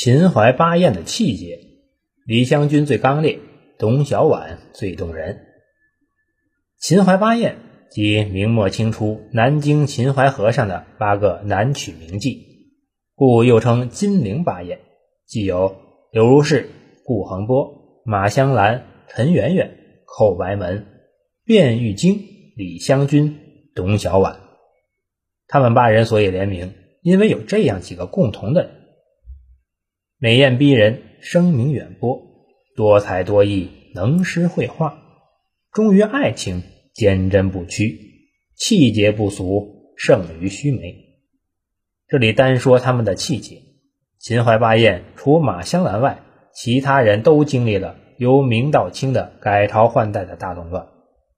秦淮八艳的气节，李香君最刚烈，董小宛最动人。秦淮八艳即明末清初南京秦淮河上的八个南曲名妓，故又称金陵八艳，既有柳如是、顾恒波、马香兰、陈圆圆、寇白门、卞玉京、李香君、董小宛。他们八人所以联名，因为有这样几个共同的。美艳逼人，声名远播，多才多艺，能诗会画，忠于爱情，坚贞不屈，气节不俗，胜于须眉。这里单说他们的气节，秦淮八艳除马香兰外，其他人都经历了由明到清的改朝换代的大动乱，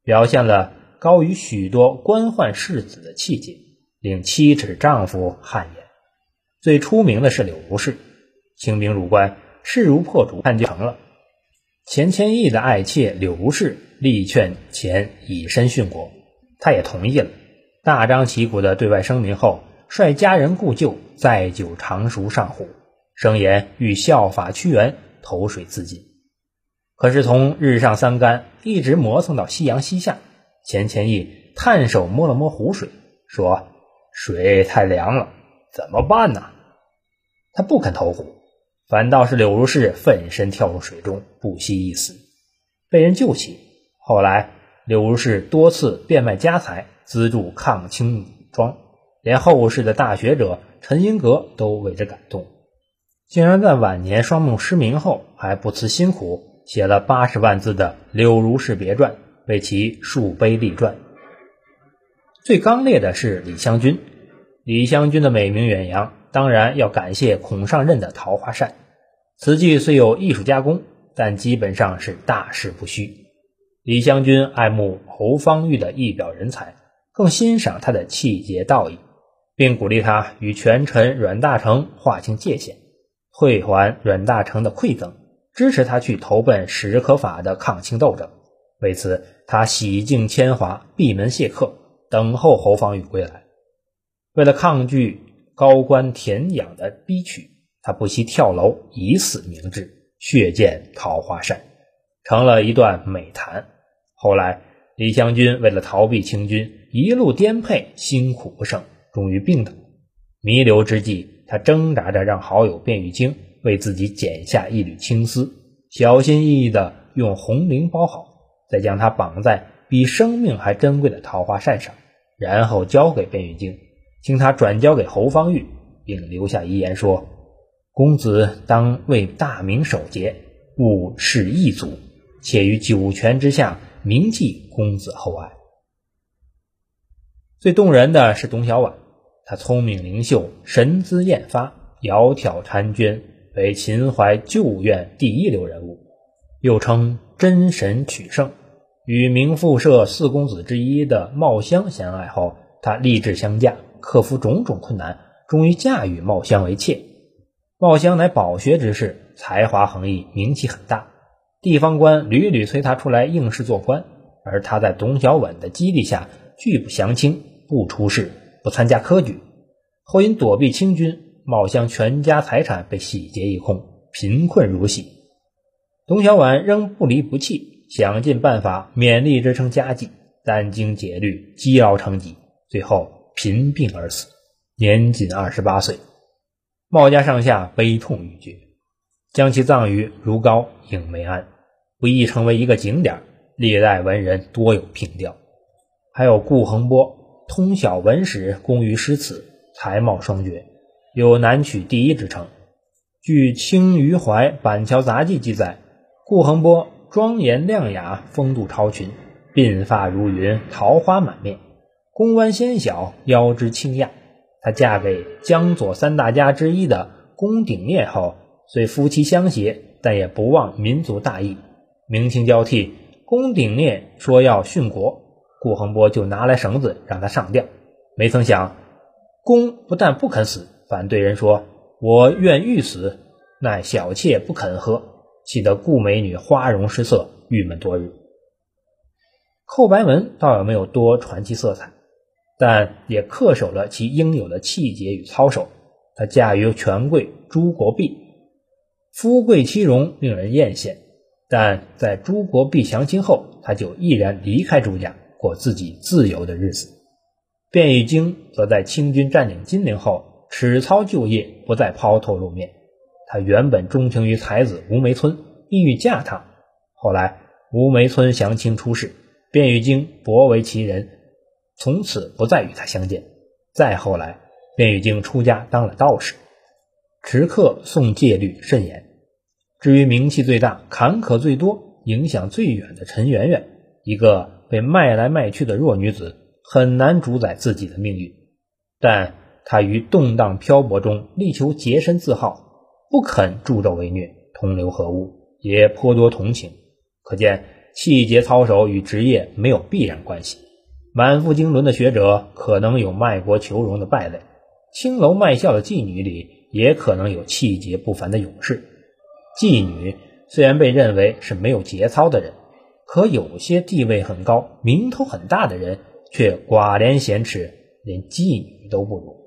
表现了高于许多官宦世子的气节，令妻子丈夫汗颜。最出名的是柳如是。清兵入关，势如破竹，案就成了。钱谦益的爱妾柳如是力劝钱以身殉国，他也同意了。大张旗鼓的对外声明后，率家人故旧载酒长熟上湖，声言欲效法屈原投水自尽。可是从日上三竿一直磨蹭到夕阳西下，钱谦益探手摸了摸湖水，说：“水太凉了，怎么办呢？”他不肯投湖。反倒是柳如是奋身跳入水中，不惜一死，被人救起。后来，柳如是多次变卖家财资助抗清武装，连后世的大学者陈寅恪都为之感动，竟然在晚年双目失明后还不辞辛苦写了八十万字的《柳如是别传》，为其树碑立传。最刚烈的是李香君，李香君的美名远扬，当然要感谢孔尚任的《桃花扇》。此剧虽有艺术加工，但基本上是大事不虚。李香君爱慕侯方域的一表人才，更欣赏他的气节道义，并鼓励他与权臣阮大铖划清界限，退还阮大铖的馈赠，支持他去投奔史可法的抗清斗争。为此，他洗净铅华，闭门谢客，等候侯方域归来。为了抗拒高官田养的逼娶。他不惜跳楼以死明志，血溅桃花扇，成了一段美谈。后来，李香君为了逃避清军，一路颠沛，辛苦不胜，终于病倒。弥留之际，他挣扎着让好友卞玉京为自己剪下一缕青丝，小心翼翼地用红绫包好，再将它绑在比生命还珍贵的桃花扇上，然后交给卞玉京，请他转交给侯方域，并留下遗言说。公子当为大明守节，勿弑异族，且于九泉之下铭记公子厚爱。最动人的是董小宛，她聪明灵秀，神姿艳发，窈窕婵娟，为秦淮旧院第一流人物，又称真神取胜。与明复社四公子之一的茂香相爱后，她立志相嫁，克服种种困难，终于嫁与茂香为妾。茂香乃饱学之士，才华横溢，名气很大。地方官屡屡催他出来应试做官，而他在董小宛的激励下，拒不降清，不出仕，不参加科举。后因躲避清军，茂香全家财产被洗劫一空，贫困如洗。董小宛仍不离不弃，想尽办法勉励支撑家计，殚精竭虑，积劳成疾，最后贫病而死，年仅二十八岁。茂家上下悲痛欲绝，将其葬于如皋影梅庵，不易成为一个景点，历代文人多有凭吊。还有顾恒波，通晓文史，工于诗词，才貌双绝，有南曲第一之称。据《青余淮板桥杂记》记载，顾恒波庄严亮雅，风度超群，鬓发如云，桃花满面，宫弯纤小，腰肢轻亚。她嫁给江左三大家之一的宫鼎烈后，虽夫妻相携，但也不忘民族大义。明清交替，宫鼎烈说要殉国，顾恒波就拿来绳子让他上吊。没曾想，公不但不肯死，反对人说：“我愿欲死，奈小妾不肯喝。”气得顾美女花容失色，郁闷多日。寇白门倒也没有多传奇色彩。但也恪守了其应有的气节与操守。她嫁于权贵朱国弼，夫贵妻荣，令人艳羡。但在朱国弼降清后，他就毅然离开朱家，过自己自由的日子。卞玉京则在清军占领金陵后，耻操旧业，不再抛头露面。他原本钟情于才子吴梅村，意欲嫁他。后来吴梅村降清出事，卞玉京薄为其人，从此不再与他相见。再后来，卞玉京出家当了道士，持刻诵戒律甚严。至于名气最大、坎坷最多、影响最远的陈圆圆，一个被卖来卖去的弱女子。很难主宰自己的命运，但她于动荡漂泊中力求洁身自好，不肯助纣为虐，同流合污，也颇多同情。可见气节操守与职业没有必然关系。满腹经纶的学者可能有卖国求荣的败类，青楼卖笑的妓女里也可能有气节不凡的勇士。妓女虽然被认为是没有节操的人，可有些地位很高、名头很大的人。却寡廉鲜耻，连妓女都不如。